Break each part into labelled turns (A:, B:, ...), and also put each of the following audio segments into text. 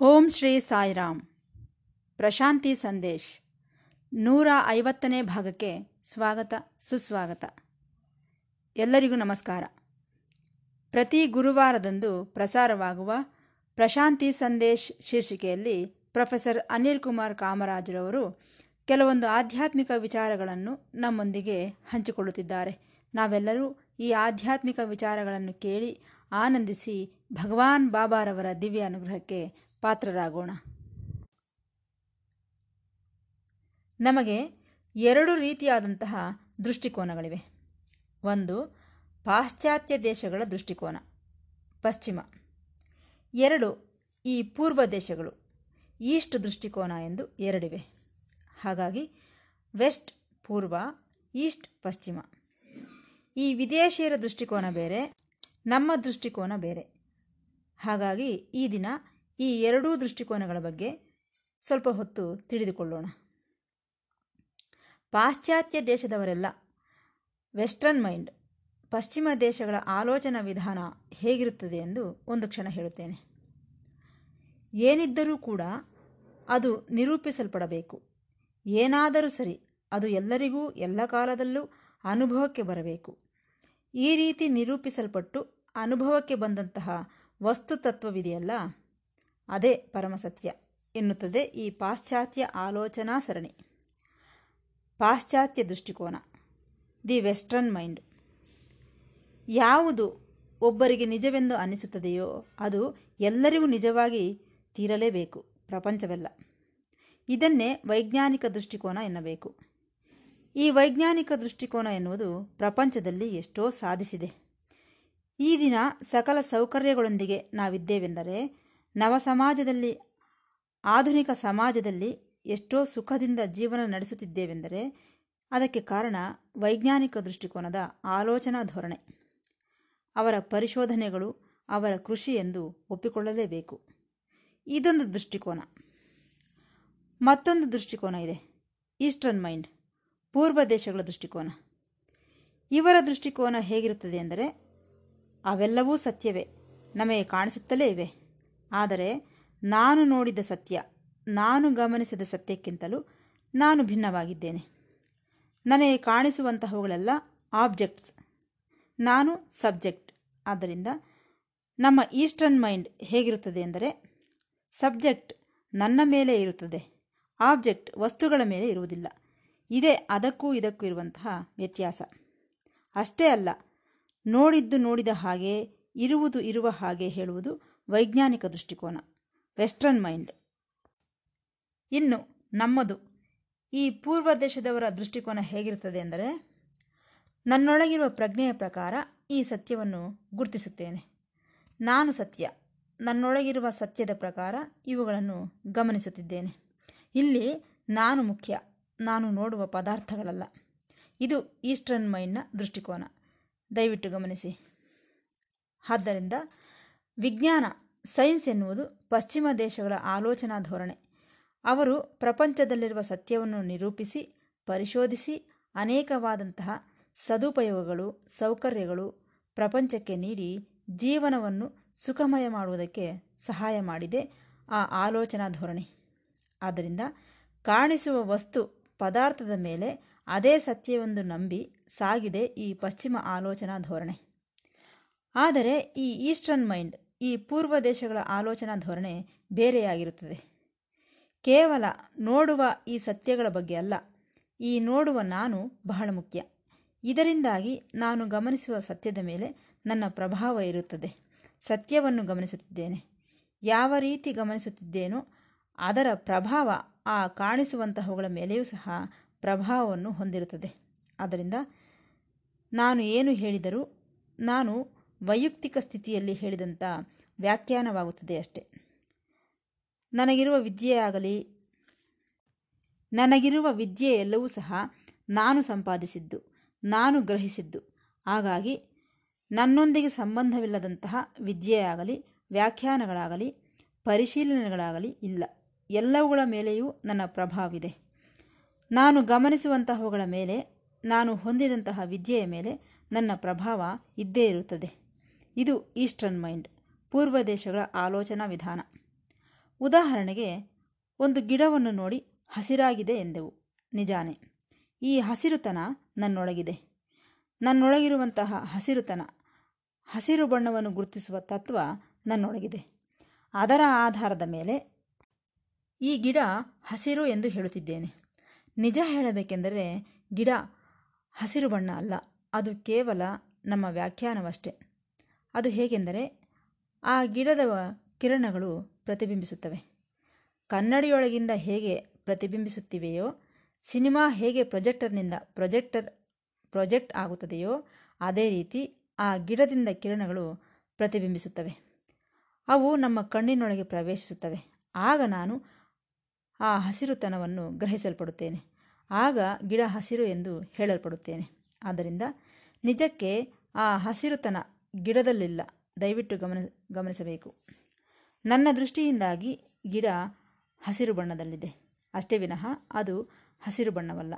A: ಓಂ ಶ್ರೀ ಸಾಯಿರಾಮ್. ಪ್ರಶಾಂತಿ ಸಂದೇಶ್. ನೂರ ಐವತ್ತನೇ ಭಾಗಕ್ಕೆ ಸ್ವಾಗತ, ಸುಸ್ವಾಗತ. ಎಲ್ಲರಿಗೂ ನಮಸ್ಕಾರ. ಪ್ರತಿ ಗುರುವಾರದಂದು ಪ್ರಸಾರವಾಗುವ ಪ್ರಶಾಂತಿ ಸಂದೇಶ್ ಶೀರ್ಷಿಕೆಯಲ್ಲಿ ಪ್ರೊಫೆಸರ್ ಅನಿಲ್ ಕುಮಾರ್ ಕಾಮರಾಜರವರು ಕೆಲವೊಂದು ಆಧ್ಯಾತ್ಮಿಕ ವಿಚಾರಗಳನ್ನು ನಮ್ಮೊಂದಿಗೆ ಹಂಚಿಕೊಳ್ಳುತ್ತಿದ್ದಾರೆ. ನಾವೆಲ್ಲರೂ ಈ ಆಧ್ಯಾತ್ಮಿಕ ವಿಚಾರಗಳನ್ನು ಕೇಳಿ ಆನಂದಿಸಿ ಭಗವಾನ್ ಬಾಬಾರವರ ದಿವ್ಯ ಅನುಗ್ರಹಕ್ಕೆ ಪಾತ್ರರಾಗೋಣ. ನಮಗೆ ಎರಡು ರೀತಿಯಾದಂತಹ ದೃಷ್ಟಿಕೋನಗಳಿವೆ. ಒಂದು, ಪಾಶ್ಚಾತ್ಯ ದೇಶಗಳ ದೃಷ್ಟಿಕೋನ. ಪಶ್ಚಿಮ. ಎರಡು, ಈ ಪೂರ್ವ ದೇಶಗಳು. ಈಸ್ಟ್ ದೃಷ್ಟಿಕೋನ ಎಂದು ಎರಡಿವೆ. ಹಾಗಾಗಿ, ವೆಸ್ಟ್ ಪೂರ್ವ, ಈಸ್ಟ್ ಪಶ್ಚಿಮ. ಈ ವಿದೇಶಿಯರ ದೃಷ್ಟಿಕೋನ ಬೇರೆ, ನಮ್ಮ ದೃಷ್ಟಿಕೋನ ಬೇರೆ. ಹಾಗಾಗಿ, ಈ ದಿನ ಈ ಎರಡೂ ದೃಷ್ಟಿಕೋನಗಳ ಬಗ್ಗೆ ಸ್ವಲ್ಪ ಹೊತ್ತು ತಿಳಿದುಕೊಳ್ಳೋಣ. ಪಾಶ್ಚಾತ್ಯ ದೇಶದವರೆಲ್ಲ ವೆಸ್ಟರ್ನ್ ಮೈಂಡ್, ಪಶ್ಚಿಮ ದೇಶಗಳ ಆಲೋಚನಾ ವಿಧಾನ ಹೇಗಿರುತ್ತದೆ ಎಂದು ಒಂದು ಕ್ಷಣ ಹೇಳುತ್ತೇನೆ. ಏನಿದ್ದರೂ ಕೂಡ ಅದು ನಿರೂಪಿಸಲ್ಪಡಬೇಕು. ಏನಾದರೂ ಸರಿ, ಅದು ಎಲ್ಲರಿಗೂ, ಎಲ್ಲ ಕಾಲದಲ್ಲೂ ಅನುಭವಕ್ಕೆ ಬರಬೇಕು. ಈ ರೀತಿ ನಿರೂಪಿಸಲ್ಪಟ್ಟು ಅನುಭವಕ್ಕೆ ಬಂದಂತಹ ವಸ್ತುತತ್ವವಿದೆಯಲ್ಲ? ಅದೇ ಪರಮಸತ್ಯ ಎನ್ನುತ್ತದೆ ಈ ಪಾಶ್ಚಾತ್ಯ ಆಲೋಚನಾ ಸರಣಿ. ಪಾಶ್ಚಾತ್ಯ ದೃಷ್ಟಿಕೋನ. The western mind. ಯಾವುದು ಒಬ್ಬರಿಗೆ ನಿಜವೆಂದು ಅನಿಸುತ್ತದೆಯೋ ಅದು ಎಲ್ಲರಿಗೂ ನಿಜವಾಗಿ ತೀರಲೇಬೇಕು, ಪ್ರಪಂಚವೆಲ್ಲ. ಇದನ್ನೇ ವೈಜ್ಞಾನಿಕ ದೃಷ್ಟಿಕೋನ ಎನ್ನಬೇಕು. ಈ ವೈಜ್ಞಾನಿಕ ದೃಷ್ಟಿಕೋನ ಎನ್ನುವುದು ಪ್ರಪಂಚದಲ್ಲಿ ಎಷ್ಟೋ ಸಾಧಿಸಿದೆ. ಈ ದಿನ ಸಕಲ ಸೌಕರ್ಯಗಳೊಂದಿಗೆ ನಾವಿದ್ದೇವೆಂದರೆ ನವ ಸಮಾಜದಲ್ಲಿ ಆಧುನಿಕ ಸಮಾಜದಲ್ಲಿ ಎಷ್ಟೋ ಸುಖದಿಂದ ಜೀವನ ನಡೆಸುತ್ತಿದ್ದೇವೆಂದರೆ ಅದಕ್ಕೆ ಕಾರಣ ವೈಜ್ಞಾನಿಕ ದೃಷ್ಟಿಕೋನದ ಆಲೋಚನಾ ಧೋರಣೆ. ಅವರ ಪರಿಶೋಧನೆಗಳು ಅವರ ಕೃಷಿ ಎಂದು ಒಪ್ಪಿಕೊಳ್ಳಲೇಬೇಕು. ಇದೊಂದು ದೃಷ್ಟಿಕೋನ. ಮತ್ತೊಂದು ದೃಷ್ಟಿಕೋನ ಇದೆ, ಈಸ್ಟರ್ನ್ ಮೈಂಡ್, ಪೂರ್ವ ದೇಶಗಳ ದೃಷ್ಟಿಕೋನ. ಇವರ ದೃಷ್ಟಿಕೋನ ಹೇಗಿರುತ್ತದೆ ಎಂದರೆ, ಅವೆಲ್ಲವೂ ಸತ್ಯವೇ, ನಮಗೆ ಕಾಣಿಸುತ್ತಲೇ ಇವೆ. ಆದರೆ ನಾನು ನೋಡಿದ ಸತ್ಯ, ನಾನು ಗಮನಿಸಿದ ಸತ್ಯಕ್ಕಿಂತಲೂ ನಾನು ಭಿನ್ನವಾಗಿದ್ದೇನೆ. ನನಗೆ ಕಾಣಿಸುವಂತಹವುಗಳೆಲ್ಲ ಆಬ್ಜೆಕ್ಟ್ಸ್ ನಾನು ಸಬ್ಜೆಕ್ಟ್ ಆದ್ದರಿಂದ ನಮ್ಮ ಈಸ್ಟರ್ನ್ ಮೈಂಡ್ ಹೇಗಿರುತ್ತದೆ ಎಂದರೆ ಸಬ್ಜೆಕ್ಟ್ ನನ್ನ ಮೇಲೆ ಇರುತ್ತದೆ ಆಬ್ಜೆಕ್ಟ್ ವಸ್ತುಗಳ ಮೇಲೆ ಇರುವುದಿಲ್ಲ. ಇದೇ ಅದಕ್ಕೂ ಇದಕ್ಕೂ ಇರುವಂತಹ ವ್ಯತ್ಯಾಸ. ಅಷ್ಟೇ ಅಲ್ಲ, ನೋಡಿದ್ದು ನೋಡಿದ ಹಾಗೆ, ಇರುವುದು ಇರುವ ಹಾಗೆ ಹೇಳುವುದು ವೈಜ್ಞಾನಿಕ ದೃಷ್ಟಿಕೋನ. Western mind. ಇನ್ನು ನಮ್ಮದು. ಈ ಪೂರ್ವ ದೇಶದವರ ದೃಷ್ಟಿಕೋನ ಹೇಗಿರುತ್ತದೆ ಎಂದರೆ ನನ್ನೊಳಗಿರುವ ಪ್ರಜ್ಞೆಯ ಪ್ರಕಾರ ಈ ಸತ್ಯವನ್ನು ಗುರುತಿಸುತ್ತೇನೆ. ನಾನು ಸತ್ಯ, ನನ್ನೊಳಗಿರುವ ಸತ್ಯದ ಪ್ರಕಾರ ಇವುಗಳನ್ನು ಗಮನಿಸುತ್ತಿದ್ದೇನೆ. ಇಲ್ಲಿ ನಾನು ಮುಖ್ಯ, ನಾನು ನೋಡುವ ಪದಾರ್ಥಗಳಲ್ಲ. ಇದು ಈಸ್ಟರ್ನ್ ಮೈಂಡ್ನ ದೃಷ್ಟಿಕೋನ. ದಯವಿಟ್ಟು ಗಮನಿಸಿ. ಆದ್ದರಿಂದ ವಿಜ್ಞಾನ, ಸೈನ್ಸ್ ಎನ್ನುವುದು ಪಶ್ಚಿಮ ದೇಶಗಳ ಆಲೋಚನಾ ಧೋರಣೆ. ಅವರು ಪ್ರಪಂಚದಲ್ಲಿರುವ ಸತ್ಯವನ್ನು ನಿರೂಪಿಸಿ, ಪರಿಶೋಧಿಸಿ ಅನೇಕವಾದಂತಹ ಸದುಪಯೋಗಗಳು, ಸೌಕರ್ಯಗಳು ಪ್ರಪಂಚಕ್ಕೆ ನೀಡಿ ಜೀವನವನ್ನು ಸುಖಮಯ ಮಾಡುವುದಕ್ಕೆ ಸಹಾಯ ಮಾಡಿದೆ ಆ ಆಲೋಚನಾ ಧೋರಣೆ. ಆದ್ದರಿಂದ ಕಾಣಿಸುವ ವಸ್ತು, ಪದಾರ್ಥದ ಮೇಲೆ ಅದೇ ಸತ್ಯವೆಂದು ನಂಬಿ ಸಾಗಿದೆ ಈ ಪಶ್ಚಿಮ ಆಲೋಚನಾ ಧೋರಣೆ. ಆದರೆ ಈ ಈಸ್ಟರ್ನ್ ಮೈಂಡ್ ಈ ಪೂರ್ವ ದೇಶಗಳ ಆಲೋಚನಾ ಧೋರಣೆ ಬೇರೆಯಾಗಿರುತ್ತದೆ. ಕೇವಲ ನೋಡುವ ಈ ಸತ್ಯಗಳ ಬಗ್ಗೆ ಅಲ್ಲ, ಈ ನೋಡುವ ನಾನು ಬಹಳ ಮುಖ್ಯ. ಇದರಿಂದಾಗಿ ನಾನು ಗಮನಿಸುವ ಸತ್ಯದ ಮೇಲೆ ನನ್ನ ಪ್ರಭಾವ ಇರುತ್ತದೆ. ಸತ್ಯವನ್ನು ಗಮನಿಸುತ್ತಿದ್ದೇನೆ. ಯಾವ ರೀತಿ ಗಮನಿಸುತ್ತಿದ್ದೇನೋ ಅದರ ಪ್ರಭಾವ ಆ ಕಾಣಿಸುವಂತಹವುಗಳ ಮೇಲೆಯೂ ಸಹ ಪ್ರಭಾವವನ್ನು ಹೊಂದಿರುತ್ತದೆ. ಆದ್ದರಿಂದ ನಾನು ಏನು ಹೇಳಿದರೂ, ನಾನು ವೈಯಕ್ತಿಕ ಸ್ಥಿತಿಯಲ್ಲಿ ಹೇಳಿದಂಥ ವ್ಯಾಖ್ಯಾನವಾಗುತ್ತದೆ ಅಷ್ಟೆ. ನನಗಿರುವ ವಿದ್ಯೆಯಾಗಲಿ, ನನಗಿರುವ ವಿದ್ಯೆ ಎಲ್ಲವೂ ಸಹ ನಾನು ಸಂಪಾದಿಸಿದ್ದು, ನಾನು ಗ್ರಹಿಸಿದ್ದು. ಹಾಗಾಗಿ ನನ್ನೊಂದಿಗೆ ಸಂಬಂಧವಿಲ್ಲದಂತಹ ವಿದ್ಯೆಯಾಗಲಿ, ವ್ಯಾಖ್ಯಾನಗಳಾಗಲಿ, ಪರಿಶೀಲನೆಗಳಾಗಲಿ ಇಲ್ಲ. ಎಲ್ಲವುಗಳ ಮೇಲೆಯೂ ನನ್ನ ಪ್ರಭಾವವಿದೆ. ನಾನು ಗಮನಿಸುವಂತಹವುಗಳ ಮೇಲೆ, ನಾನು ಹೊಂದಿದಂತಹ ವಿದ್ಯೆಯ ಮೇಲೆ ನನ್ನ ಪ್ರಭಾವ ಇದ್ದೇ ಇರುತ್ತದೆ. ಇದು ಈಸ್ಟರ್ನ್ ಮೈಂಡ್. ಪೂರ್ವ ದೇಶಗಳ ಆಲೋಚನಾ ವಿಧಾನ. ಉದಾಹರಣೆಗೆ, ಒಂದು ಗಿಡವನ್ನು ನೋಡಿ ಹಸಿರಾಗಿದೆ ಎಂದೆವು. ನಿಜಾನೇ, ಈ ಹಸಿರುತನ ನನ್ನೊಳಗಿದೆ. ನನ್ನೊಳಗಿರುವಂತಹ ಹಸಿರುತನ, ಹಸಿರು ಬಣ್ಣವನ್ನು ಗುರುತಿಸುವ ತತ್ವ ನನ್ನೊಳಗಿದೆ. ಅದರ ಆಧಾರದ ಮೇಲೆ ಈ ಗಿಡ ಹಸಿರು ಎಂದು ಹೇಳುತ್ತಿದ್ದೇನೆ. ನಿಜ ಹೇಳಬೇಕೆಂದರೆ, ಗಿಡ ಹಸಿರು ಬಣ್ಣ ಅಲ್ಲ. ಅದು ಕೇವಲ ನಮ್ಮ ವ್ಯಾಖ್ಯಾನವಷ್ಟೇ. ಅದು ಹೇಗೆಂದರೆ ಆ ಗಿಡದ ಕಿರಣಗಳು ಪ್ರತಿಬಿಂಬಿಸುತ್ತವೆ. ಕನ್ನಡಿಯೊಳಗಿಂದ ಹೇಗೆ ಪ್ರತಿಬಿಂಬಿಸುತ್ತಿವೆಯೋ, ಸಿನಿಮಾ ಹೇಗೆ ಪ್ರೊಜೆಕ್ಟರ್ನಿಂದ ಪ್ರೊಜೆಕ್ಟರ್, ಪ್ರೊಜೆಕ್ಟ್ ಆಗುತ್ತದೆಯೋ, ಅದೇ ರೀತಿ ಆ ಗಿಡದಿಂದ ಕಿರಣಗಳು ಪ್ರತಿಬಿಂಬಿಸುತ್ತವೆ. ಅವು ನಮ್ಮ ಕಣ್ಣಿನೊಳಗೆ ಪ್ರವೇಶಿಸುತ್ತವೆ. ಆಗ ನಾನು ಆ ಹಸಿರುತನವನ್ನು ಗ್ರಹಿಸಲ್ಪಡುತ್ತೇನೆ. ಆಗ ಗಿಡ ಹಸಿರು ಎಂದು ಹೇಳಲ್ಪಡುತ್ತೇನೆ. ಆದ್ದರಿಂದ ನಿಜಕ್ಕೆ ಆ ಹಸಿರುತನ ಗಿಡದಲ್ಲಿಲ್ಲ. ದಯವಿಟ್ಟು ಗಮನ, ಗಮನಿಸಬೇಕು. ನನ್ನ ದೃಷ್ಟಿಯಿಂದಾಗಿ ಗಿಡ ಹಸಿರು ಬಣ್ಣದಲ್ಲಿದೆ. ಅಷ್ಟೇ ವಿನಃ ಅದು ಹಸಿರು ಬಣ್ಣವಲ್ಲ.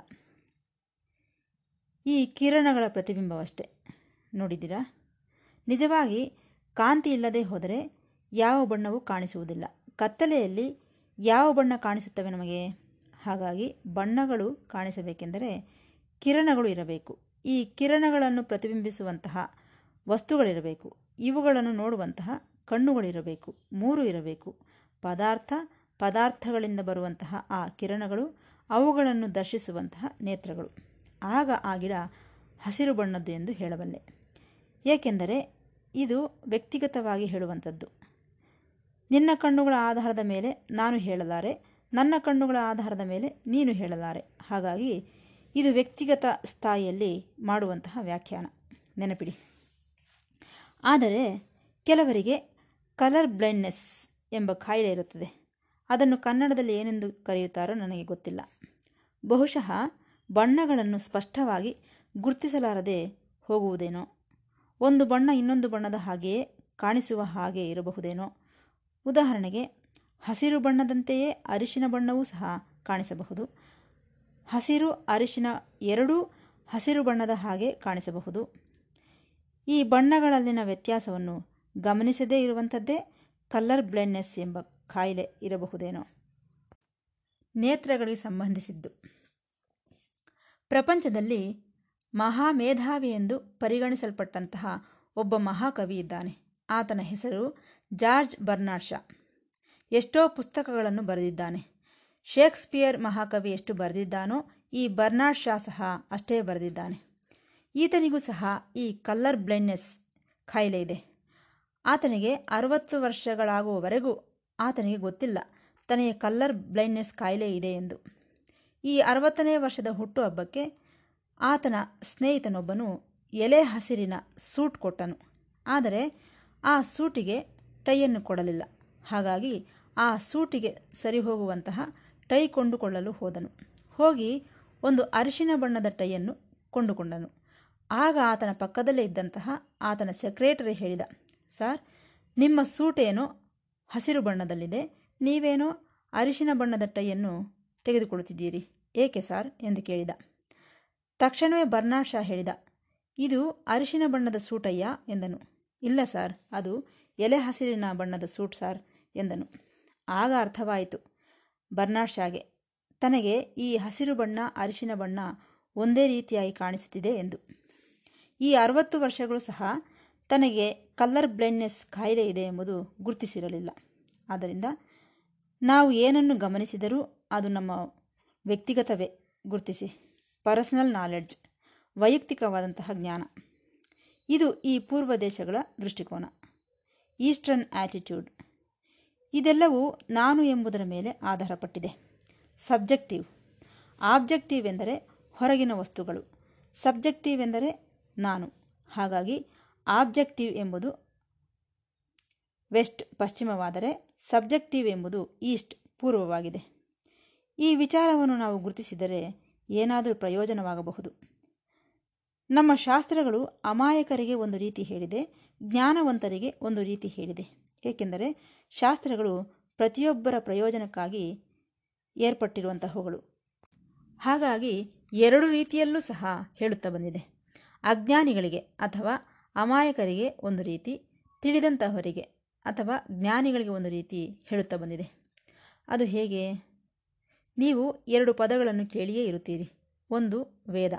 A: ಈ ಕಿರಣಗಳ ಪ್ರತಿಬಿಂಬವಷ್ಟೇ. ನೋಡಿದ್ದೀರಾ? ನಿಜವಾಗಿ ಕಾಂತಿ ಇಲ್ಲದೆ ಹೋದರೆ ಯಾವ ಬಣ್ಣವೂ ಕಾಣಿಸುವುದಿಲ್ಲ. ಕತ್ತಲೆಯಲ್ಲಿ ಯಾವ ಬಣ್ಣ ಕಾಣಿಸುತ್ತವೆ ನಮಗೆ? ಹಾಗಾಗಿ ಬಣ್ಣಗಳು ಕಾಣಿಸಬೇಕೆಂದರೆ ಕಿರಣಗಳು ಇರಬೇಕು. ಈ ಕಿರಣಗಳನ್ನು ಪ್ರತಿಬಿಂಬಿಸುವಂತಹ ವಸ್ತುಗಳಿರಬೇಕು. ಇವುಗಳನ್ನು ನೋಡುವಂತಹ ಕಣ್ಣುಗಳಿರಬೇಕು, ಮೂರು ಇರಬೇಕು. ಪದಾರ್ಥ, ಪದಾರ್ಥಗಳಿಂದ ಬರುವಂತಹ ಆ ಕಿರಣಗಳು, ಅವುಗಳನ್ನು ದರ್ಶಿಸುವಂತಹ ನೇತ್ರಗಳು. ಆಗ ಆ ಗಿಡ ಹಸಿರು ಬಣ್ಣದ್ದು ಎಂದು ಹೇಳಬಲ್ಲೆ. ಏಕೆಂದರೆ ಇದು ವ್ಯಕ್ತಿಗತವಾಗಿ ಹೇಳುವಂಥದ್ದು. ನಿನ್ನ ಕಣ್ಣುಗಳ ಆಧಾರದ ಮೇಲೆ ನಾನು ಹೇಳಲಾರೆ, ನನ್ನ ಕಣ್ಣುಗಳ ಆಧಾರದ ಮೇಲೆ ನೀನು ಹೇಳಲಾರೆ. ಹಾಗಾಗಿ ಇದು ವ್ಯಕ್ತಿಗತ ಸ್ಥಾಯಿಯಲ್ಲಿ ಮಾಡುವಂತಹ ವ್ಯಾಖ್ಯಾನ. ನೆನಪಿಡಿ. ಆದರೆ ಕೆಲವರಿಗೆ ಕಲರ್ ಬ್ಲೈಂಡ್ನೆಸ್ ಎಂಬ ಕಾಯಿಲೆ ಇರುತ್ತದೆ. ಅದನ್ನು ಕನ್ನಡದಲ್ಲಿ ಏನೆಂದು ಕರೆಯುತ್ತಾರೋ ನನಗೆ ಗೊತ್ತಿಲ್ಲ. ಬಹುಶಃ ಬಣ್ಣಗಳನ್ನು ಸ್ಪಷ್ಟವಾಗಿ ಗುರುತಿಸಲಾರದೆ ಹೋಗುವುದೇನೋ. ಒಂದು ಬಣ್ಣ ಇನ್ನೊಂದು ಬಣ್ಣದ ಹಾಗೆಯೇ ಕಾಣಿಸುವ ಹಾಗೆ ಇರಬಹುದೇನೋ. ಉದಾಹರಣೆಗೆ, ಹಸಿರು ಬಣ್ಣದಂತೆಯೇ ಅರಿಶಿನ ಬಣ್ಣವೂ ಸಹ ಕಾಣಿಸಬಹುದು. ಹಸಿರು, ಅರಿಶಿನ ಎರಡೂ ಹಸಿರು ಬಣ್ಣದ ಹಾಗೆ ಕಾಣಿಸಬಹುದು. ಈ ಬಣ್ಣಗಳಲ್ಲಿನ ವ್ಯತ್ಯಾಸವನ್ನು ಗಮನಿಸದೇ ಇರುವಂಥದ್ದೇ ಕಲ್ಲರ್ ಬ್ಲೈಂಡ್ನೆಸ್ ಎಂಬ ಕಾಯಿಲೆ ಇರಬಹುದೇನೋ. ನೇತ್ರಗಳಿಗೆ ಸಂಬಂಧಿಸಿದ್ದು. ಪ್ರಪಂಚದಲ್ಲಿ ಮಹಾಮೇಧಾವಿ ಎಂದು ಪರಿಗಣಿಸಲ್ಪಟ್ಟಂತಹ ಒಬ್ಬ ಮಹಾಕವಿ ಇದ್ದಾನೆ. ಆತನ ಹೆಸರು ಜಾರ್ಜ್ ಬರ್ನಾಡ್ ಶಾ. ಎಷ್ಟೋ ಪುಸ್ತಕಗಳನ್ನು ಬರೆದಿದ್ದಾನೆ. ಶೇಕ್ಸ್ಪಿಯರ್ ಮಹಾಕವಿ ಎಷ್ಟು ಬರೆದಿದ್ದಾನೋ ಈ ಬರ್ನಾಡ್ ಶಾ ಸಹ ಅಷ್ಟೇ ಬರೆದಿದ್ದಾನೆ. ಈತನಿಗೂ ಸಹ ಈ ಕಲ್ಲರ್ ಬ್ಲೈಂಡ್ನೆಸ್ ಖಾಯಿಲೆ ಇದೆ. ಆತನಿಗೆ ಅರವತ್ತು ವರ್ಷಗಳಾಗುವವರೆಗೂ ಆತನಿಗೆ ಗೊತ್ತಿಲ್ಲ ತನಗೆ ಕಲ್ಲರ್ ಬ್ಲೈಂಡ್ನೆಸ್ ಕಾಯಿಲೆ ಇದೆ ಎಂದು. ಈ ಅರವತ್ತನೇ ವರ್ಷದ ಹುಟ್ಟುಹಬ್ಬಕ್ಕೆ ಆತನ ಸ್ನೇಹಿತನೊಬ್ಬನು ಎಲೆ ಹಸಿರಿನ ಸೂಟ್ ಕೊಟ್ಟನು. ಆದರೆ ಆ ಸೂಟಿಗೆ ಟೈಯನ್ನು ಕೊಡಲಿಲ್ಲ. ಹಾಗಾಗಿ ಆ ಸೂಟಿಗೆ ಸರಿ ಹೋಗುವಂತಹ ಟೈ ಕೊಂಡುಕೊಳ್ಳಲು ಹೋದನು. ಹೋಗಿ ಒಂದು ಅರಿಶಿನ ಬಣ್ಣದ ಟೈಯನ್ನು ಕೊಂಡುಕೊಂಡನು. ಆಗ ಆತನ ಪಕ್ಕದಲ್ಲೇ ಇದ್ದಂತಹ ಆತನ ಸೆಕ್ರೆಟರಿ ಹೇಳಿದ ಸರ್ ನಿಮ್ಮ ಸೂಟೇನು ಹಸಿರು ಬಣ್ಣದಲ್ಲಿದೆ. ನೀವೇನೋ ಅರಿಶಿನ ಬಣ್ಣದ ಟೈಯನ್ನು ತೆಗೆದುಕೊಳ್ಳುತ್ತಿದ್ದೀರಿ? ಏಕೆ ಸರ್ ಎಂದು ಕೇಳಿದ. ತಕ್ಷಣವೇ ಬರ್ನಾಡ್ ಶಾ ಹೇಳಿದ, ಇದು ಅರಿಶಿನ ಬಣ್ಣದ ಸೂಟಯ್ಯ, ಎಂದನು. ಇಲ್ಲ ಸರ್ ಅದು ಎಲೆ ಹಸಿರಿನ ಬಣ್ಣದ ಸೂಟ್ ಸರ್ ಎಂದನು. ಆಗ ಅರ್ಥವಾಯಿತು ಬರ್ನಾಡ್ ಶಾಗೆ, ತನಗೆ ಈ ಹಸಿರು ಬಣ್ಣ, ಅರಿಶಿನ ಬಣ್ಣ ಒಂದೇ ರೀತಿಯಾಗಿ ಕಾಣಿಸುತ್ತಿದೆ, ಎಂದು. ಈ ಅರವತ್ತು ವರ್ಷಗಳು ಸಹ ತನಗೆ ಕಲ್ಲರ್ ಬ್ಲೈಂಡ್ನೆಸ್ ಕಾಯಿಲೆ ಇದೆ ಎಂಬುದು ಗುರುತಿಸಿರಲಿಲ್ಲ. ಆದ್ದರಿಂದ ನಾವು ಏನನ್ನು ಗಮನಿಸಿದರೂ ಅದು ನಮ್ಮ ವ್ಯಕ್ತಿಗತವೇ, ಗುರುತಿಸಿ. ಪರ್ಸನಲ್ ನಾಲೆಡ್ಜ್, ವೈಯಕ್ತಿಕವಾದಂತಹ ಜ್ಞಾನ. ಇದು ಈ ಪೂರ್ವ ದೇಶಗಳ ದೃಷ್ಟಿಕೋನ. ಈಸ್ಟರ್ನ್ ಆ್ಯಟಿಟ್ಯೂಡ್ ಇದೆಲ್ಲವೂ ನಾನು ಎಂಬುದರ ಮೇಲೆ ಆಧಾರಪಟ್ಟಿದೆ. ಸಬ್ಜೆಕ್ಟಿವ್. ಆಬ್ಜೆಕ್ಟಿವ್ ಎಂದರೆ ಹೊರಗಿನ ವಸ್ತುಗಳು. ಸಬ್ಜೆಕ್ಟಿವ್ ಎಂದರೆ ನಾನು. ಹಾಗಾಗಿ ಆಬ್ಜೆಕ್ಟಿವ್ ಎಂಬುದು ವೆಸ್ಟ್ ಪಶ್ಚಿಮವಾದರೆ ಸಬ್ಜೆಕ್ಟಿವ್ ಎಂಬುದು ಈಸ್ಟ್ ಪೂರ್ವವಾಗಿದೆ. ಈ ವಿಚಾರವನ್ನು ನಾವು ಗುರುತಿಸಿದರೆ ಏನಾದರೂ ಪ್ರಯೋಜನವಾಗಬಹುದು. ನಮ್ಮ ಶಾಸ್ತ್ರಗಳು ಅಮಾಯಕರಿಗೆ ಒಂದು ರೀತಿ ಹೇಳಿದೆ, ಜ್ಞಾನವಂತರಿಗೆ ಒಂದು ರೀತಿ ಹೇಳಿದೆ. ಏಕೆಂದರೆ ಶಾಸ್ತ್ರಗಳು ಪ್ರತಿಯೊಬ್ಬರ ಪ್ರಯೋಜನಕ್ಕಾಗಿ ಏರ್ಪಟ್ಟಿರುವಂತಹವುಗಳು. ಹಾಗಾಗಿ ಎರಡು ರೀತಿಯಲ್ಲೂ ಸಹ ಹೇಳುತ್ತಾ ಬಂದಿದೆ. ಅಜ್ಞಾನಿಗಳಿಗೆ ಅಥವಾ ಅಮಾಯಕರಿಗೆ ಒಂದು ರೀತಿ ತಿಳಿದಂತಹವರಿಗೆ ಅಥವಾ ಜ್ಞಾನಿಗಳಿಗೆ ಒಂದು ರೀತಿ ಹೇಳುತ್ತಾ ಬಂದಿದೆ. ಅದು ಹೇಗೆ? ನೀವು ಎರಡು ಪದಗಳನ್ನು ಕೇಳಿಯೇ ಇರುತ್ತೀರಿ. ಒಂದು ವೇದ,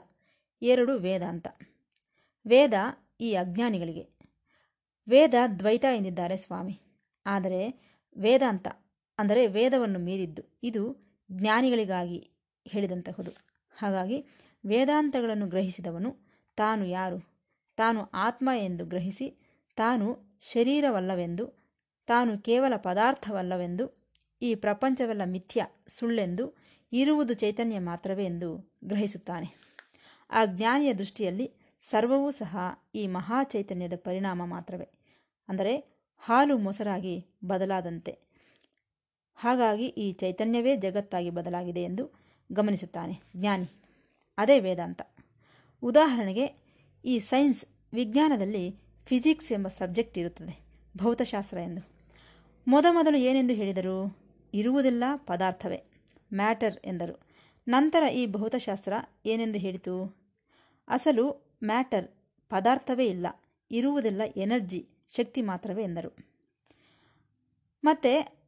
A: ಎರಡು ವೇದಾಂತ ವೇದ ಈ ಅಜ್ಞಾನಿಗಳಿಗೆ. ವೇದ ದ್ವೈತ ಎಂದಿದ್ದಾರೆ ಸ್ವಾಮಿ. ಆದರೆ ವೇದಾಂತ ಅಂದರೆ ವೇದವನ್ನು ಮೀರಿದ್ದು ಇದು ಜ್ಞಾನಿಗಳಿಗಾಗಿ ಹೇಳಿದಂತಹುದು. ಹಾಗಾಗಿ ವೇದಾಂತಗಳನ್ನು ಗ್ರಹಿಸಿದವನು ತಾನು ಯಾರು? ತಾನು ಆತ್ಮ ಎಂದು ಗ್ರಹಿಸಿ, ತಾನು ಶರೀರವಲ್ಲವೆಂದು, ತಾನು ಕೇವಲ ಪದಾರ್ಥವಲ್ಲವೆಂದು, ಈ ಪ್ರಪಂಚವೆಲ್ಲ ಮಿಥ್ಯ, ಸುಳ್ಳೆಂದು, ಇರುವುದು ಚೈತನ್ಯ ಮಾತ್ರವೇ ಎಂದು ಗ್ರಹಿಸುತ್ತಾನೆ. ಆ ಜ್ಞಾನಿಯ ದೃಷ್ಟಿಯಲ್ಲಿ ಸರ್ವವೂ ಸಹ ಈ ಮಹಾ ಚೈತನ್ಯದ ಪರಿಣಾಮ ಮಾತ್ರವೇ. ಅಂದರೆ ಹಾಲು ಮೊಸರಾಗಿ ಬದಲಾದಂತೆ. ಹಾಗಾಗಿ ಈ ಚೈತನ್ಯವೇ ಜಗತ್ತಾಗಿ ಬದಲಾಗಿದೆ ಎಂದು ಗಮನಿಸುತ್ತಾನೆ ಜ್ಞಾನಿ. ಅದೇ ವೇದಾಂತ. ಉದಾಹರಣೆಗೆ, ಈ ಸೈನ್ಸ್ ವಿಜ್ಞಾನದಲ್ಲಿ ಫಿಸಿಕ್ಸ್ ಎಂಬ ಸಬ್ಜೆಕ್ಟ್ ಇರುತ್ತದೆ, ಭೌತಶಾಸ್ತ್ರ ಎಂದು. ಮೊದಮೊದಲು ಏನೆಂದು ಹೇಳಿದರು? ಇರುವುದೆಲ್ಲ, ಪದಾರ್ಥವೇ, ಮ್ಯಾಟರ್ ಎಂದರು. ನಂತರ ಈ ಭೌತಶಾಸ್ತ್ರ ಏನೆಂದು ಹೇಳಿತು? ಅಸಲು ಮ್ಯಾಟರ್ ಪದಾರ್ಥವೇ ಇಲ್ಲ, ಇರುವುದೆಲ್ಲ, ಎನರ್ಜಿ, ಶಕ್ತಿ ಮಾತ್ರವೇ ಎಂದರು. ಮತ್ತು,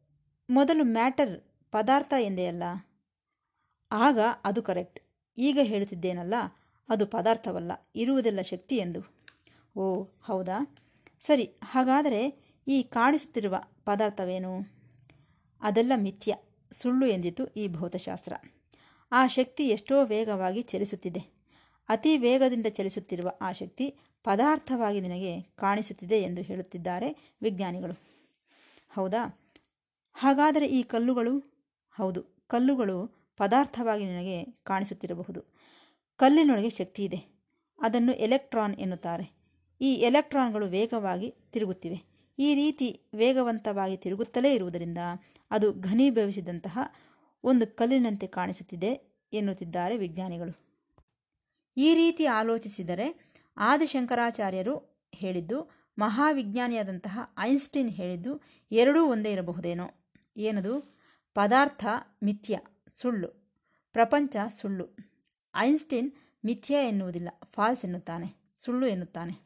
A: ಮೊದಲು ಮ್ಯಾಟರ್ ಪದಾರ್ಥ ಎಂದೇ ಅಲ್ಲ? ಆಗ ಅದು ಕರೆಕ್ಟ್. ಈಗ ಹೇಳುತ್ತಿದ್ದೇನಲ್ಲ ಅದು ಪದಾರ್ಥವಲ್ಲ, ಇರುವುದೆಲ್ಲ ಶಕ್ತಿ ಎಂದು. ಓ, ಹೌದಾ? ಸರಿ, ಹಾಗಾದರೆ ಈ ಕಾಣಿಸುತ್ತಿರುವ ಪದಾರ್ಥವೇನು? ಅದೆಲ್ಲ ಮಿಥ್ಯ, ಸುಳ್ಳು ಎಂದಿತು ಈ ಭೌತಶಾಸ್ತ್ರ. ಆ ಶಕ್ತಿ ಎಷ್ಟೋ ವೇಗವಾಗಿ ಚಲಿಸುತ್ತಿದೆ. ಅತಿ ವೇಗದಿಂದ ಚಲಿಸುತ್ತಿರುವ ಆ ಶಕ್ತಿ ಪದಾರ್ಥವಾಗಿ ನಿನಗೆ ಕಾಣಿಸುತ್ತಿದೆ ಎಂದು ಹೇಳುತ್ತಿದ್ದಾರೆ ವಿಜ್ಞಾನಿಗಳು. ಹೌದಾ? ಹಾಗಾದರೆ ಈ ಕಲ್ಲುಗಳು? ಹೌದು, ಕಲ್ಲುಗಳು ಪದಾರ್ಥವಾಗಿ ನಿನಗೆ ಕಾಣಿಸುತ್ತಿರಬಹುದು. ಕಲ್ಲಿನೊಳಗೆ ಶಕ್ತಿ ಇದೆ. ಅದನ್ನು ಎಲೆಕ್ಟ್ರಾನ್ ಎನ್ನುತ್ತಾರೆ. ಈ ಎಲೆಕ್ಟ್ರಾನ್ಗಳು ವೇಗವಾಗಿ ತಿರುಗುತ್ತಿವೆ. ಈ ರೀತಿ ವೇಗವಂತವಾಗಿ ತಿರುಗುತ್ತಲೇ ಇರುವುದರಿಂದ ಅದು ಘನೀಭವಿಸಿದಂತಹ ಒಂದು ಕಲ್ಲಿನಂತೆ ಕಾಣಿಸುತ್ತಿದೆ ಎನ್ನುತ್ತಿದ್ದಾರೆ ವಿಜ್ಞಾನಿಗಳು. ಈ ರೀತಿ ಆಲೋಚಿಸಿದರೆ ಆದಿಶಂಕರಾಚಾರ್ಯರು ಹೇಳಿದ್ದು, ಮಹಾವಿಜ್ಞಾನಿಯಾದಂತಹ ಐನ್ಸ್ಟೀನ್ ಹೇಳಿದ್ದು, ಎರಡೂ ಒಂದೇ ಇರಬಹುದೇನೋ? ಏನದು? ಪದಾರ್ಥ, ಮಿಥ್ಯ, ಸುಳ್ಳು, ಪ್ರಪಂಚ ಸುಳ್ಳು. ಐನ್ಸ್ಟೀನ್ ಮಿಥ್ಯ ಎನ್ನುವುದಿಲ್ಲ, ಫಾಲ್ಸ್ ಎನ್ನುತ್ತಾನೆ, ಸುಳ್ಳು ಎನ್ನುತ್ತಾನೆ.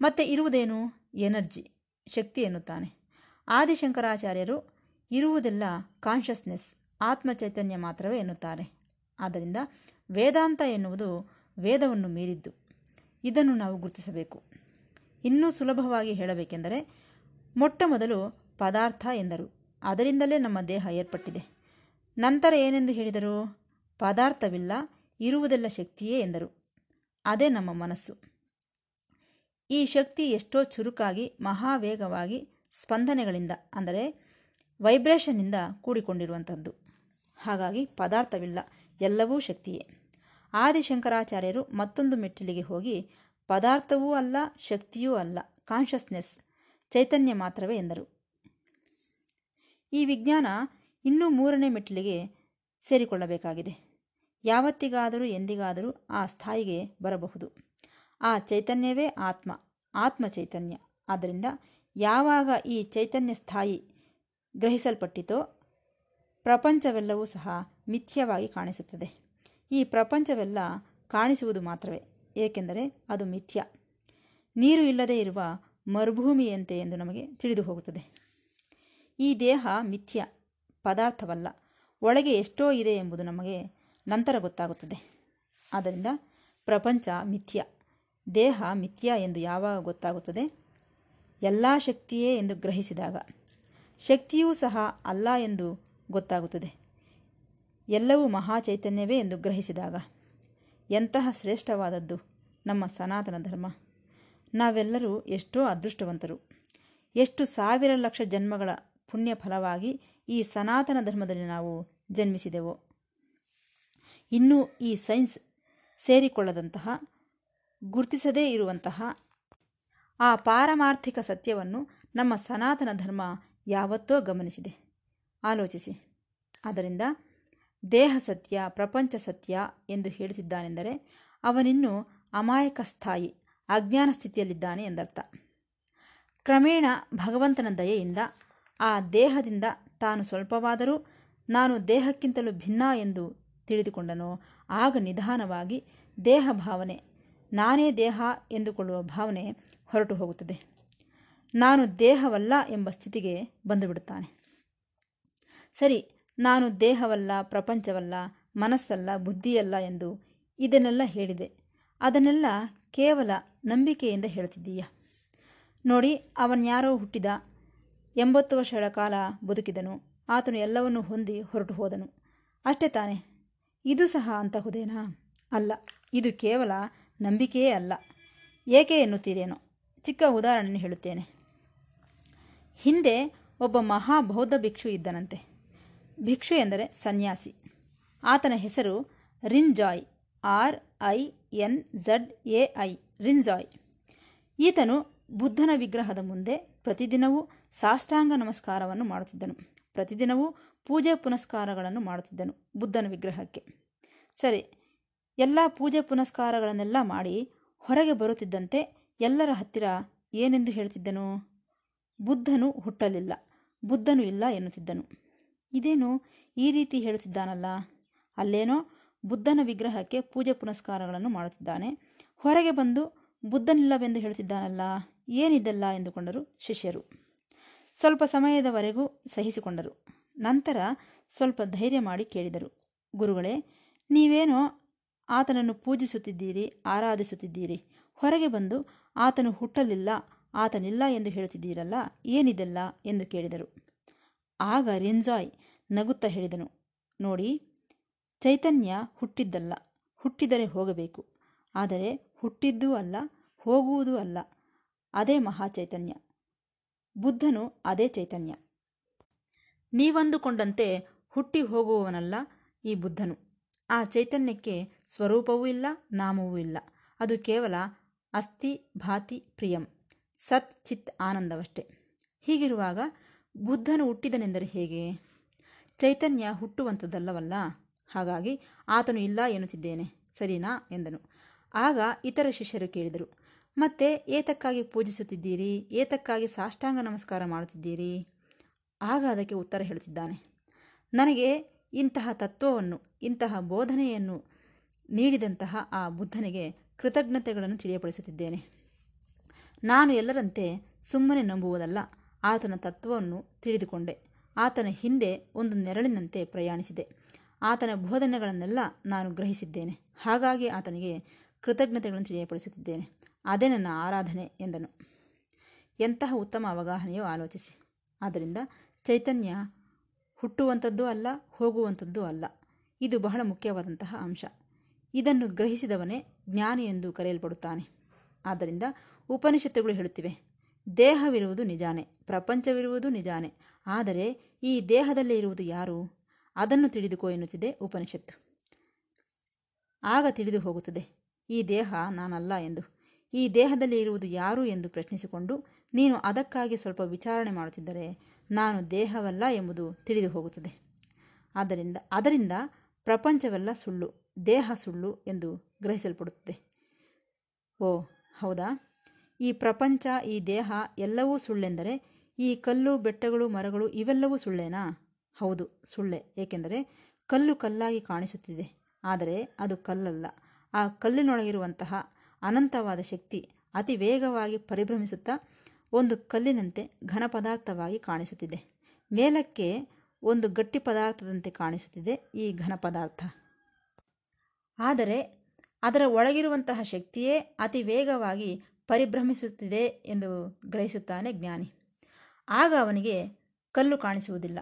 A: ಮತ್ತೆ ಇರುವುದೇನು? ಎನರ್ಜಿ, ಶಕ್ತಿ ಎನ್ನುತ್ತಾನೆ. ಆದಿಶಂಕರಾಚಾರ್ಯರು ಇರುವುದೆಲ್ಲ ಕಾನ್ಷಸ್ನೆಸ್ ಆತ್ಮ ಚೈತನ್ಯ ಮಾತ್ರವೇ ಎನ್ನುತ್ತಾರೆ. ಆದ್ದರಿಂದ ವೇದಾಂತ ಎನ್ನುವುದು ವೇದವನ್ನು ಮೀರಿದ್ದು, ಇದನ್ನು ನಾವು ಗುರುತಿಸಬೇಕು. ಇನ್ನೂ ಸುಲಭವಾಗಿ ಹೇಳಬೇಕೆಂದರೆ, ಮೊಟ್ಟ ಮೊದಲು ಪದಾರ್ಥ ಎಂದರು. ಅದರಿಂದಲೇ ನಮ್ಮ ದೇಹ ಏರ್ಪಟ್ಟಿದೆ. ನಂತರ ಏನೆಂದು ಹೇಳಿದರು? ಪದಾರ್ಥವಿಲ್ಲ ಇರುವುದೆಲ್ಲ ಶಕ್ತಿಯೇ ಎಂದರು. ಅದೇ ನಮ್ಮ ಮನಸ್ಸು. ಈ ಶಕ್ತಿ ಎಷ್ಟೋ ಚುರುಕಾಗಿ, ಮಹಾವೇಗವಾಗಿ, ಸ್ಪಂದನೆಗಳಿಂದ, ಅಂದರೆ ವೈಬ್ರೇಷನ್ನಿಂದ ಕೂಡಿಕೊಂಡಿರುವಂಥದ್ದು. ಹಾಗಾಗಿ ಪದಾರ್ಥವಿಲ್ಲ, ಎಲ್ಲವೂ ಶಕ್ತಿಯೇ. ಆದಿಶಂಕರಾಚಾರ್ಯರು ಮತ್ತೊಂದು ಮೆಟ್ಟಿಲಿಗೆ ಹೋಗಿ, ಪದಾರ್ಥವೂ ಅಲ್ಲ, ಶಕ್ತಿಯೂ ಅಲ್ಲ ಕಾನ್ಷಸ್ನೆಸ್ ಚೈತನ್ಯ ಮಾತ್ರವೇ ಎಂದರು. ಈ ವಿಜ್ಞಾನ ಇನ್ನೂ ಮೂರನೇ ಮೆಟ್ಟಿಲಿಗೆ ಸೇರಿಕೊಳ್ಳಬೇಕಾಗಿದೆ. ಯಾವತ್ತಿಗಾದರೂ ಎಂದಿಗಾದರೂ ಆ ಸ್ಥಾಯಿಗೆ ಬರಬಹುದು. ಆ ಚೈತನ್ಯವೇ ಆತ್ಮ ಆತ್ಮ ಚೈತನ್ಯ. ಆದ್ದರಿಂದ ಯಾವಾಗ ಈ ಚೈತನ್ಯ ಸ್ಥಾಯಿ ಗ್ರಹಿಸಲ್ಪಟ್ಟಿತೋ ಪ್ರಪಂಚವೆಲ್ಲವೂ ಸಹ ಮಿಥ್ಯವಾಗಿ ಕಾಣಿಸುತ್ತದೆ. ಈ ಪ್ರಪಂಚವೆಲ್ಲ ಕಾಣಿಸುವುದು ಮಾತ್ರವೇ, ಏಕೆಂದರೆ ಅದು ಮಿಥ್ಯ. ನೀರು ಇಲ್ಲದೆ ಇರುವ ಮರುಭೂಮಿಯಂತೆ ಎಂದು ನಮಗೆ ತಿಳಿದು ಹೋಗುತ್ತದೆ. ಈ ದೇಹ ಮಿಥ್ಯ, ಪದಾರ್ಥವಲ್ಲ. ಒಳಗೆ ಎಷ್ಟೋ ಇದೆ ಎಂಬುದು ನಮಗೆ ನಂತರ ಗೊತ್ತಾಗುತ್ತದೆ. ಆದ್ದರಿಂದ ಪ್ರಪಂಚ ಮಿಥ್ಯ, ದೇಹ ಮಿಥ್ಯ ಎಂದು ಯಾವಾಗ ಗೊತ್ತಾಗುತ್ತದೆ? ಎಲ್ಲ ಶಕ್ತಿಯೇ ಎಂದು ಗ್ರಹಿಸಿದಾಗ. ಶಕ್ತಿಯೂ ಸಹ ಅಲ್ಲ ಎಂದು ಗೊತ್ತಾಗುತ್ತದೆ. ಎಲ್ಲವೂ ಮಹಾಚೈತನ್ಯವೇ ಎಂದು ಗ್ರಹಿಸಿದಾಗ. ಎಂತಹ ಶ್ರೇಷ್ಠವಾದದ್ದು ನಮ್ಮ ಸನಾತನ ಧರ್ಮ. ನಾವೆಲ್ಲರೂ ಎಷ್ಟೋ ಅದೃಷ್ಟವಂತರು. ಎಷ್ಟು ಸಾವಿರ ಲಕ್ಷ ಜನ್ಮಗಳ ಪುಣ್ಯ ಫಲವಾಗಿ ಈ ಸನಾತನ ಧರ್ಮದಲ್ಲಿ ನಾವು ಜನ್ಮಿಸಿದೆವೋ. ಇನ್ನೂ ಈ ಸೈನ್ಸ್ ಸೇರಿಕೊಳ್ಳದಂತಹ, ಗುರುತಿಸದೇ ಇರುವಂತಹ ಆ ಪಾರಮಾರ್ಥಿಕ ಸತ್ಯವನ್ನು ನಮ್ಮ ಸನಾತನ ಧರ್ಮ ಯಾವತ್ತೋ ಗಮನಿಸಿದೆ. ಆಲೋಚಿಸಿ. ಆದ್ದರಿಂದ ದೇಹ ಸತ್ಯ, ಪ್ರಪಂಚ ಸತ್ಯ ಎಂದು ಹೇಳುತ್ತಿದ್ದಾನೆಂದರೆ ಅವನಿನ್ನು ಅಮಾಯಕ ಸ್ಥಾಯಿ, ಅಜ್ಞಾನ ಸ್ಥಿತಿಯಲ್ಲಿದ್ದಾನೆ ಎಂದರ್ಥ. ಕ್ರಮೇಣ ಭಗವಂತನ ದಯೆಯಿಂದ ಆ ದೇಹದಿಂದ ತಾನು ಸ್ವಲ್ಪವಾದರೂ ನಾನು ದೇಹಕ್ಕಿಂತಲೂ ಭಿನ್ನ ಎಂದು ತಿಳಿದುಕೊಂಡನೋ, ಆಗ ನಿಧಾನವಾಗಿ ದೇಹ ಭಾವನೆ ನಾನೇ ದೇಹ ಎಂದುಕೊಳ್ಳುವ ಭಾವನೆ ಹೊರಟು ಹೋಗುತ್ತದೆ. ನಾನು ದೇಹವಲ್ಲ ಎಂಬ ಸ್ಥಿತಿಗೆ ಬಂದುಬಿಡುತ್ತಾನೆ ಸರಿ, ನಾನು ದೇಹವಲ್ಲ, ಪ್ರಪಂಚವಲ್ಲ, ಮನಸ್ಸಲ್ಲ, ಬುದ್ಧಿಯಲ್ಲ ಎಂದು ಇದನ್ನೆಲ್ಲ ಹೇಳಿದೆ. ಅದನ್ನೆಲ್ಲ ಕೇವಲ ನಂಬಿಕೆಯಿಂದ ಹೇಳುತ್ತಿದ್ದೀಯ? ನೋಡಿ ಅವನ್ಯಾರೋ ಹುಟ್ಟಿದ, ಎಂಬತ್ತು ವರ್ಷಗಳ ಕಾಲ ಬದುಕಿದನು, ಆತನು ಎಲ್ಲವನ್ನೂ ಹೊಂದಿ ಹೊರಟು ಹೋದನು. ಅಷ್ಟೇ ತಾನೆ. ಇದು ಸಹ ಅಂತಹುದೇನಾ ಅಲ್ಲ, ಇದು ಕೇವಲ ನಂಬಿಕೆಯೇ ಅಲ್ಲ. ಏಕೆ ಎನ್ನುತ್ತೀರೇನೋ? ಚಿಕ್ಕ ಉದಾಹರಣೆ ಹೇಳುತ್ತೇನೆ. ಹಿಂದೆ ಒಬ್ಬ ಮಹಾ ಬೌದ್ಧ ಭಿಕ್ಷು ಇದ್ದನಂತೆ. ಭಿಕ್ಷು ಎಂದರೆ ಸನ್ಯಾಸಿ. ಆತನ ಹೆಸರು Rinzai R I N Z A I Rinzai ಈತನು ಬುದ್ಧನ ವಿಗ್ರಹದ ಮುಂದೆ ಪ್ರತಿದಿನವೂ ಸಾಷ್ಟಾಂಗ ನಮಸ್ಕಾರವನ್ನು ಮಾಡುತ್ತಿದ್ದನು. ಪ್ರತಿದಿನವೂ ಪೂಜೆ ಪುನಸ್ಕಾರಗಳನ್ನು ಮಾಡುತ್ತಿದ್ದನು ಬುದ್ಧನ ವಿಗ್ರಹಕ್ಕೆ. ಸರಿ, ಎಲ್ಲ ಪೂಜೆ ಪುನಸ್ಕಾರಗಳನ್ನೆಲ್ಲ ಮಾಡಿ ಹೊರಗೆ ಬರುತ್ತಿದ್ದಂತೆ ಎಲ್ಲರ ಹತ್ತಿರ ಏನೆಂದು ಹೇಳ್ತಿದ್ದನು? ಬುದ್ಧನು ಹುಟ್ಟಲಿಲ್ಲ, ಬುದ್ಧನು ಇಲ್ಲ ಎನ್ನುತ್ತಿದ್ದನು. ಇದೇನು ಈ ರೀತಿ ಹೇಳುತ್ತಿದ್ದಾನಲ್ಲ? ಅಲ್ಲೇನೋ ಬುದ್ಧನ ವಿಗ್ರಹಕ್ಕೆ ಪೂಜೆ ಪುನಸ್ಕಾರಗಳನ್ನು ಮಾಡುತ್ತಿದ್ದಾನೆ, ಹೊರಗೆ ಬಂದು ಬುದ್ಧನಿಲ್ಲವೆಂದು ಹೇಳುತ್ತಿದ್ದಾನಲ್ಲ, ಏನಿದೆಲ್ಲ ಎಂದುಕೊಂಡರು ಶಿಷ್ಯರು. ಸ್ವಲ್ಪ ಸಮಯದವರೆಗೂ ಸಹಿಸಿಕೊಂಡರು. ನಂತರ ಸ್ವಲ್ಪ ಧೈರ್ಯ ಮಾಡಿ ಕೇಳಿದರು. ಗುರುಗಳೇ, ನೀವೇನೋ ಆತನನ್ನು ಪೂಜಿಸುತ್ತಿದ್ದೀರಿ, ಆರಾಧಿಸುತ್ತಿದ್ದೀರಿ. ಹೊರಗೆ ಬಂದು ಆತನು ಹುಟ್ಟಲಿಲ್ಲ, ಆತನಿಲ್ಲ ಎಂದು ಹೇಳುತ್ತಿದ್ದೀರಲ್ಲ, ಏನಿದೆಲ್ಲ ಎಂದು ಕೇಳಿದರು. ಆಗ ರಿಂಜಾಯ್ ನಗುತ್ತಾ ಹೇಳಿದನು, ನೋಡಿ, ಚೈತನ್ಯ ಹುಟ್ಟಿದ್ದಲ್ಲ, ಹುಟ್ಟಿದರೆ ಹೋಗಬೇಕು. ಆದರೆ ಹುಟ್ಟಿದ್ದೂ ಅಲ್ಲ, ಹೋಗುವುದೂ ಅಲ್ಲ, ಅದೇ ಮಹಾಚೈತನ್ಯ ಬುದ್ಧನು ಅದೇ ಚೈತನ್ಯ. ನೀವಂದುಕೊಂಡಂತೆ ಹುಟ್ಟಿ ಹೋಗುವವನಲ್ಲ ಈ ಬುದ್ಧನು. ಆ ಚೈತನ್ಯಕ್ಕೆ ಸ್ವರೂಪವೂ ಇಲ್ಲ, ನಾಮವೂ ಇಲ್ಲ. ಅದು ಕೇವಲ ಅಸ್ಥಿ ಭಾತಿ ಪ್ರಿಯಂ, ಸತ್ ಚಿತ್ ಆನಂದವಷ್ಟೇ. ಹೀಗಿರುವಾಗ ಬುದ್ಧನು ಹುಟ್ಟಿದನೆಂದರೆ ಹೇಗೆ? ಚೈತನ್ಯ ಹುಟ್ಟುವಂಥದ್ದಲ್ಲವಲ್ಲ ಹಾಗಾಗಿ ಆತನು ಇಲ್ಲ ಎನ್ನುತ್ತಿದ್ದೇನೆ, ಸರಿನಾ? ಎಂದನು. ಆಗ ಇತರ ಶಿಷ್ಯರು ಕೇಳಿದರು, ಮತ್ತೆ ಏತಕ್ಕಾಗಿ ಪೂಜಿಸುತ್ತಿದ್ದೀರಿ? ಏತಕ್ಕಾಗಿ ಸಾಷ್ಟಾಂಗ ನಮಸ್ಕಾರ ಮಾಡುತ್ತಿದ್ದೀರಿ? ಆಗ ಅದಕ್ಕೆ ಉತ್ತರ ಹೇಳುತ್ತಿದ್ದಾನೆ ನನಗೆ ಇಂತಹ ತತ್ವವನ್ನು, ಇಂತಹ ಬೋಧನೆಯನ್ನು ನೀಡಿದಂತಹ ಆ ಬುದ್ಧನಿಗೆ ಕೃತಜ್ಞತೆಗಳನ್ನು ತಿಳಿಯಪಡಿಸುತ್ತಿದ್ದೇನೆ. ನಾನು ಎಲ್ಲರಂತೆ ಸುಮ್ಮನೆ ನಂಬುವುದಲ್ಲ, ಆತನ ತತ್ವವನ್ನು ತಿಳಿದುಕೊಂಡೆ. ಆತನ ಹಿಂದೆ ಒಂದು ನೆರಳಿನಂತೆ ಪ್ರಯಾಣಿಸಿದೆ. ಆತನ ಬೋಧನೆಗಳನ್ನೆಲ್ಲ ನಾನು ಗ್ರಹಿಸಿದ್ದೇನೆ. ಹಾಗಾಗಿ ಆತನಿಗೆ ಕೃತಜ್ಞತೆಗಳನ್ನು ತಿಳಿಯಪಡಿಸುತ್ತಿದ್ದೇನೆ. ಅದೇ ನನ್ನ ಆರಾಧನೆ ಎಂದನು. ಎಂತಹ ಉತ್ತಮ ಅವಗಾಹನೆಯೋ ಆಲೋಚಿಸಿ. ಆದ್ದರಿಂದ ಚೈತನ್ಯ ಹುಟ್ಟುವಂಥದ್ದು ಅಲ್ಲ, ಹೋಗುವಂಥದ್ದು ಅಲ್ಲ. ಇದು ಬಹಳ ಮುಖ್ಯವಾದಂತಹ ಅಂಶ. ಇದನ್ನು ಗ್ರಹಿಸಿದವನೇ ಜ್ಞಾನಿ ಎಂದು ಕರೆಯಲ್ಪಡುತ್ತಾನೆ. ಆದ್ದರಿಂದ ಉಪನಿಷತ್ತುಗಳು ಹೇಳುತ್ತಿವೆ, ದೇಹವಿರುವುದು ನಿಜಾನೆ, ಪ್ರಪಂಚವಿರುವುದು ನಿಜಾನೆ. ಆದರೆ ಈ ದೇಹದಲ್ಲೇ ಇರುವುದು ಯಾರು? ಅದನ್ನು ತಿಳಿದುಕೋ ಎನ್ನುತ್ತಿದೆ ಉಪನಿಷತ್ತು. ಆಗ ತಿಳಿದು ಹೋಗುತ್ತದೆ, ಈ ದೇಹ ನಾನಲ್ಲ ಎಂದು. ಈ ದೇಹದಲ್ಲಿ ಇರುವುದು ಯಾರು ಎಂದು ಪ್ರಶ್ನಿಸಿಕೊಂಡು, ನೀನು ಅದಕ್ಕಾಗಿ ಸ್ವಲ್ಪ ವಿಚಾರಣೆ ಮಾಡುತ್ತಿದ್ದರೆ ನಾನು ದೇಹವಲ್ಲ ಎಂಬುದು ತಿಳಿದು ಹೋಗುತ್ತದೆ ಆದ್ದರಿಂದ, ಅದರಿಂದ ಪ್ರಪಂಚವೆಲ್ಲ ಸುಳ್ಳು, ದೇಹ ಸುಳ್ಳು ಎಂದು ಗ್ರಹಿಸಲ್ಪಡುತ್ತದೆ. ಓ, ಹೌದಾ? ಈ ಪ್ರಪಂಚ, ಈ ದೇಹ ಎಲ್ಲವೂ ಸುಳ್ಳೆಂದರೆ, ಈ ಕಲ್ಲು, ಬೆಟ್ಟಗಳು, ಮರಗಳು ಇವೆಲ್ಲವೂ ಸುಳ್ಳೇನಾ? ಹೌದು, ಸುಳ್ಳೆ. ಏಕೆಂದರೆ, ಕಲ್ಲು ಕಲ್ಲಾಗಿ ಕಾಣಿಸುತ್ತಿದೆ. ಆದರೆ, ಅದು ಕಲ್ಲಲ್ಲ. ಆ ಕಲ್ಲಿನೊಳಗಿರುವಂತಹ ಅನಂತವಾದ ಶಕ್ತಿ ಅತಿ ವೇಗವಾಗಿ ಪರಿಭ್ರಮಿಸುತ್ತಾ ಒಂದು ಕಲ್ಲಿನಂತೆ ಘನ ಪದಾರ್ಥವಾಗಿ ಕಾಣಿಸುತ್ತಿದೆ. ಮೇಲಕ್ಕೆ ಒಂದು ಗಟ್ಟಿ ಪದಾರ್ಥದಂತೆ ಕಾಣಿಸುತ್ತಿದೆ ಈ ಘನ ಪದಾರ್ಥ. ಆದರೆ ಅದರ ಒಳಗಿರುವಂತಹ ಶಕ್ತಿಯೇ ಅತಿ ವೇಗವಾಗಿ ಪರಿಭ್ರಮಿಸುತ್ತಿದೆ ಎಂದು ಗ್ರಹಿಸುತ್ತಾನೆ ಜ್ಞಾನಿ. ಆಗ ಅವನಿಗೆ ಕಲ್ಲು ಕಾಣಿಸುವುದಿಲ್ಲ.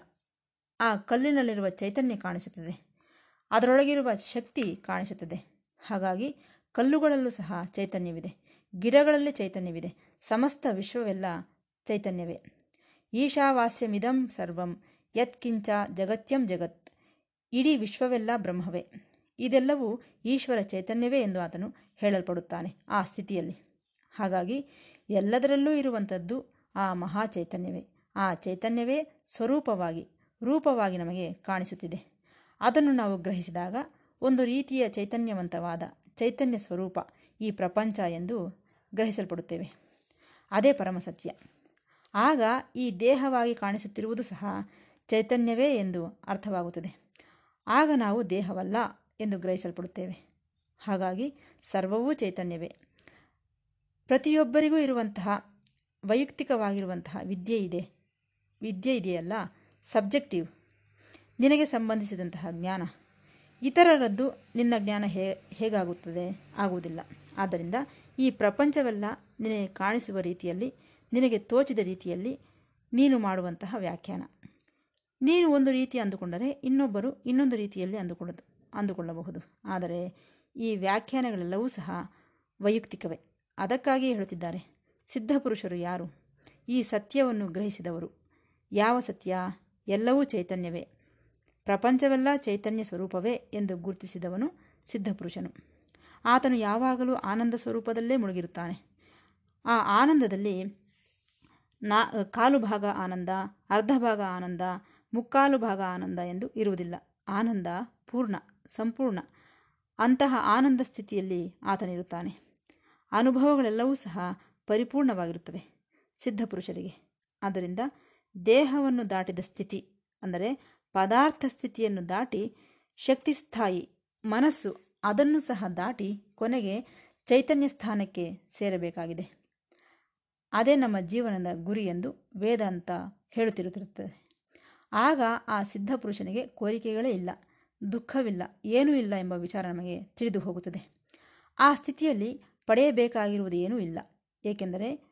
A: ಆ ಕಲ್ಲಿನಲ್ಲಿರುವ ಚೈತನ್ಯ ಕಾಣಿಸುತ್ತದೆ. ಅದರೊಳಗಿರುವ ಶಕ್ತಿ ಕಾಣಿಸುತ್ತದೆ. ಹಾಗಾಗಿ ಕಲ್ಲುಗಳಲ್ಲೂ ಸಹ ಚೈತನ್ಯವಿದೆ. ಗಿಡಗಳಲ್ಲಿ ಚೈತನ್ಯವಿದೆ. ಸಮಸ್ತ ವಿಶ್ವವೆಲ್ಲ ಚೈತನ್ಯವೇ. ಈಶಾವಾಸ್ಯಮಿದಂ ಸರ್ವಂ, ಯತ್ಕಿಂಚ ಜಗತ್ಯಂ ಜಗತ್. ಇಡೀ ವಿಶ್ವವೆಲ್ಲ ಬ್ರಹ್ಮವೇ. ಇದೆಲ್ಲವೂ ಈಶ್ವರ ಚೈತನ್ಯವೇ ಎಂದು ಆತನು ಹೇಳಲ್ಪಡುತ್ತಾನೆ ಆ ಸ್ಥಿತಿಯಲ್ಲಿ. ಹಾಗಾಗಿ ಎಲ್ಲದರಲ್ಲೂ ಇರುವಂಥದ್ದು ಆ ಮಹಾ ಚೈತನ್ಯವೇ. ಆ ಚೈತನ್ಯವೇ ಸ್ವರೂಪವಾಗಿ, ರೂಪವಾಗಿ ನಮಗೆ ಕಾಣಿಸುತ್ತಿದೆ. ಅದನ್ನು ನಾವು ಗ್ರಹಿಸಿದಾಗ ಒಂದು ರೀತಿಯ ಚೈತನ್ಯವಂತವಾದ ಚೈತನ್ಯ ಸ್ವರೂಪ ಈ ಪ್ರಪಂಚ ಎಂದು ಗ್ರಹಿಸಲ್ಪಡುತ್ತೇವೆ. ಅದೇ ಪರಮಸತ್ಯ ಆಗ ಈ ದೇಹವಾಗಿ ಕಾಣಿಸುತ್ತಿರುವುದು ಸಹ ಚೈತನ್ಯವೇ ಎಂದು ಅರ್ಥವಾಗುತ್ತದೆ. ಆಗ ನಾವು ದೇಹವಲ್ಲ ಎಂದು ಗ್ರಹಿಸಲ್ಪಡುತ್ತೇವೆ. ಹಾಗಾಗಿ ಸರ್ವವೂ ಚೈತನ್ಯವೇ. ಪ್ರತಿಯೊಬ್ಬರಿಗೂ ಇರುವಂತಹ ವೈಯಕ್ತಿಕವಾಗಿರುವಂತಹ ವಿದ್ಯೆ ಇದೆ. ವಿದ್ಯೆ ಇದೆಯಲ್ಲ, ಸಬ್ಜೆಕ್ಟಿವ್. ನಿನಗೆ ಸಂಬಂಧಿಸಿದಂತಹ ಜ್ಞಾನ. ಇತರರದ್ದು ನಿನ್ನ ಜ್ಞಾನ ಹೇ, ಹೇಗಾಗುತ್ತದೆ? ಆಗುವುದಿಲ್ಲ. ಆದ್ದರಿಂದ ಈ ಪ್ರಪಂಚವೆಲ್ಲ ನಿನಗೆ ಕಾಣಿಸುವ ರೀತಿಯಲ್ಲಿ, ನಿನಗೆ ತೋಚಿದ ರೀತಿಯಲ್ಲಿ ನೀನು ಮಾಡುವಂತಹ ವ್ಯಾಖ್ಯಾನ. ನೀನು ಒಂದು ರೀತಿ ಅಂದುಕೊಂಡರೆ ಇನ್ನೊಬ್ಬರು ಇನ್ನೊಂದು ರೀತಿಯಲ್ಲಿ ಅಂದುಕೊಳ್ಳ ಅಂದುಕೊಳ್ಳಬಹುದು. ಆದರೆ ಈ ವ್ಯಾಖ್ಯಾನಗಳೆಲ್ಲವೂ ಸಹ ವೈಯಕ್ತಿಕವೇ. ಅದಕ್ಕಾಗಿಯೇ ಹೇಳುತ್ತಿದ್ದಾರೆ ಸಿದ್ಧಪುರುಷರು ಯಾರು? ಈ ಸತ್ಯವನ್ನು ಗ್ರಹಿಸಿದವರು ಯಾವ ಸತ್ಯ? ಎಲ್ಲವೂ ಚೈತನ್ಯವೇ. ಪ್ರಪಂಚವೆಲ್ಲ ಚೈತನ್ಯ ಸ್ವರೂಪವೇ ಎಂದು ಗುರುತಿಸಿದವನು ಸಿದ್ಧಪುರುಷನು ಆತನು ಯಾವಾಗಲೂ ಆನಂದ ಸ್ವರೂಪದಲ್ಲೇ ಮುಳುಗಿರುತ್ತಾನೆ. ಆ ಆನಂದದಲ್ಲಿ ನಾ, ಕಾಲು ಭಾಗ ಆನಂದ, ಅರ್ಧ ಭಾಗ ಆನಂದ, ಮುಕ್ಕಾಲು ಭಾಗ ಆನಂದ ಎಂದು ಇರುವುದಿಲ್ಲ. ಆನಂದ ಪೂರ್ಣ, ಸಂಪೂರ್ಣ. ಅಂತಹ ಆನಂದ ಸ್ಥಿತಿಯಲ್ಲಿ ಆತನಿರುತ್ತಾನೆ. ಅನುಭವಗಳೆಲ್ಲವೂ ಸಹ ಪರಿಪೂರ್ಣವಾಗಿರುತ್ತವೆ ಸಿದ್ಧಪುರುಷರಿಗೆ ಆದ್ದರಿಂದ ದೇಹವನ್ನು ದಾಟಿದ ಸ್ಥಿತಿ, ಅಂದರೆ ಪದಾರ್ಥ ಸ್ಥಿತಿಯನ್ನು ದಾಟಿ ಶಕ್ತಿಸ್ಥಾಯಿ ಮನಸ್ಸು ಅದನ್ನು ಸಹ ದಾಟಿ ಕೊನೆಗೆ ಚೈತನ್ಯ ಸ್ಥಾನಕ್ಕೆ ಸೇರಬೇಕಾಗಿದೆ. ಅದೇ ನಮ್ಮ ಜೀವನದ ಗುರಿ ಎಂದು ವೇದಾಂತ ಹೇಳುತ್ತಿರುತ್ತಿರುತ್ತದೆ. ಆಗ ಆ ಸಿದ್ಧಪುರುಷನಿಗೆ ಕೋರಿಕೆಗಳೇ ಇಲ್ಲ, ದುಃಖವಿಲ್ಲ, ಏನೂ ಇಲ್ಲ ಎಂಬ ವಿಚಾರ ನಮಗೆ ತಿಳಿದು ಹೋಗುತ್ತದೆ. ಆ ಸ್ಥಿತಿಯಲ್ಲಿ ಪಡೆಯಬೇಕಾಗಿರುವುದು ಏನೂ ಇಲ್ಲ, ಏಕೆಂದರೆ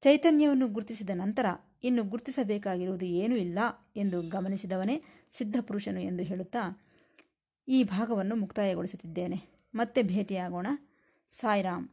A: ಚೈತನ್ಯವನ್ನು ಗುರುತಿಸಿದ ನಂತರ ಇನ್ನು ಗುರುತಿಸಬೇಕಾಗಿರುವುದು ಏನೂ ಇಲ್ಲ ಎಂದು ಗಮನಿಸಿದವನೇ ಸಿದ್ಧಪುರುಷನು ಎಂದು ಹೇಳುತ್ತಾ ಈ ಭಾಗವನ್ನು ಮುಕ್ತಾಯಗೊಳಿಸುತ್ತಿದ್ದೇನೆ. ಮತ್ತೆ ಭೇಟಿಯಾಗೋಣ. ಸಾಯಿರಾಮ್.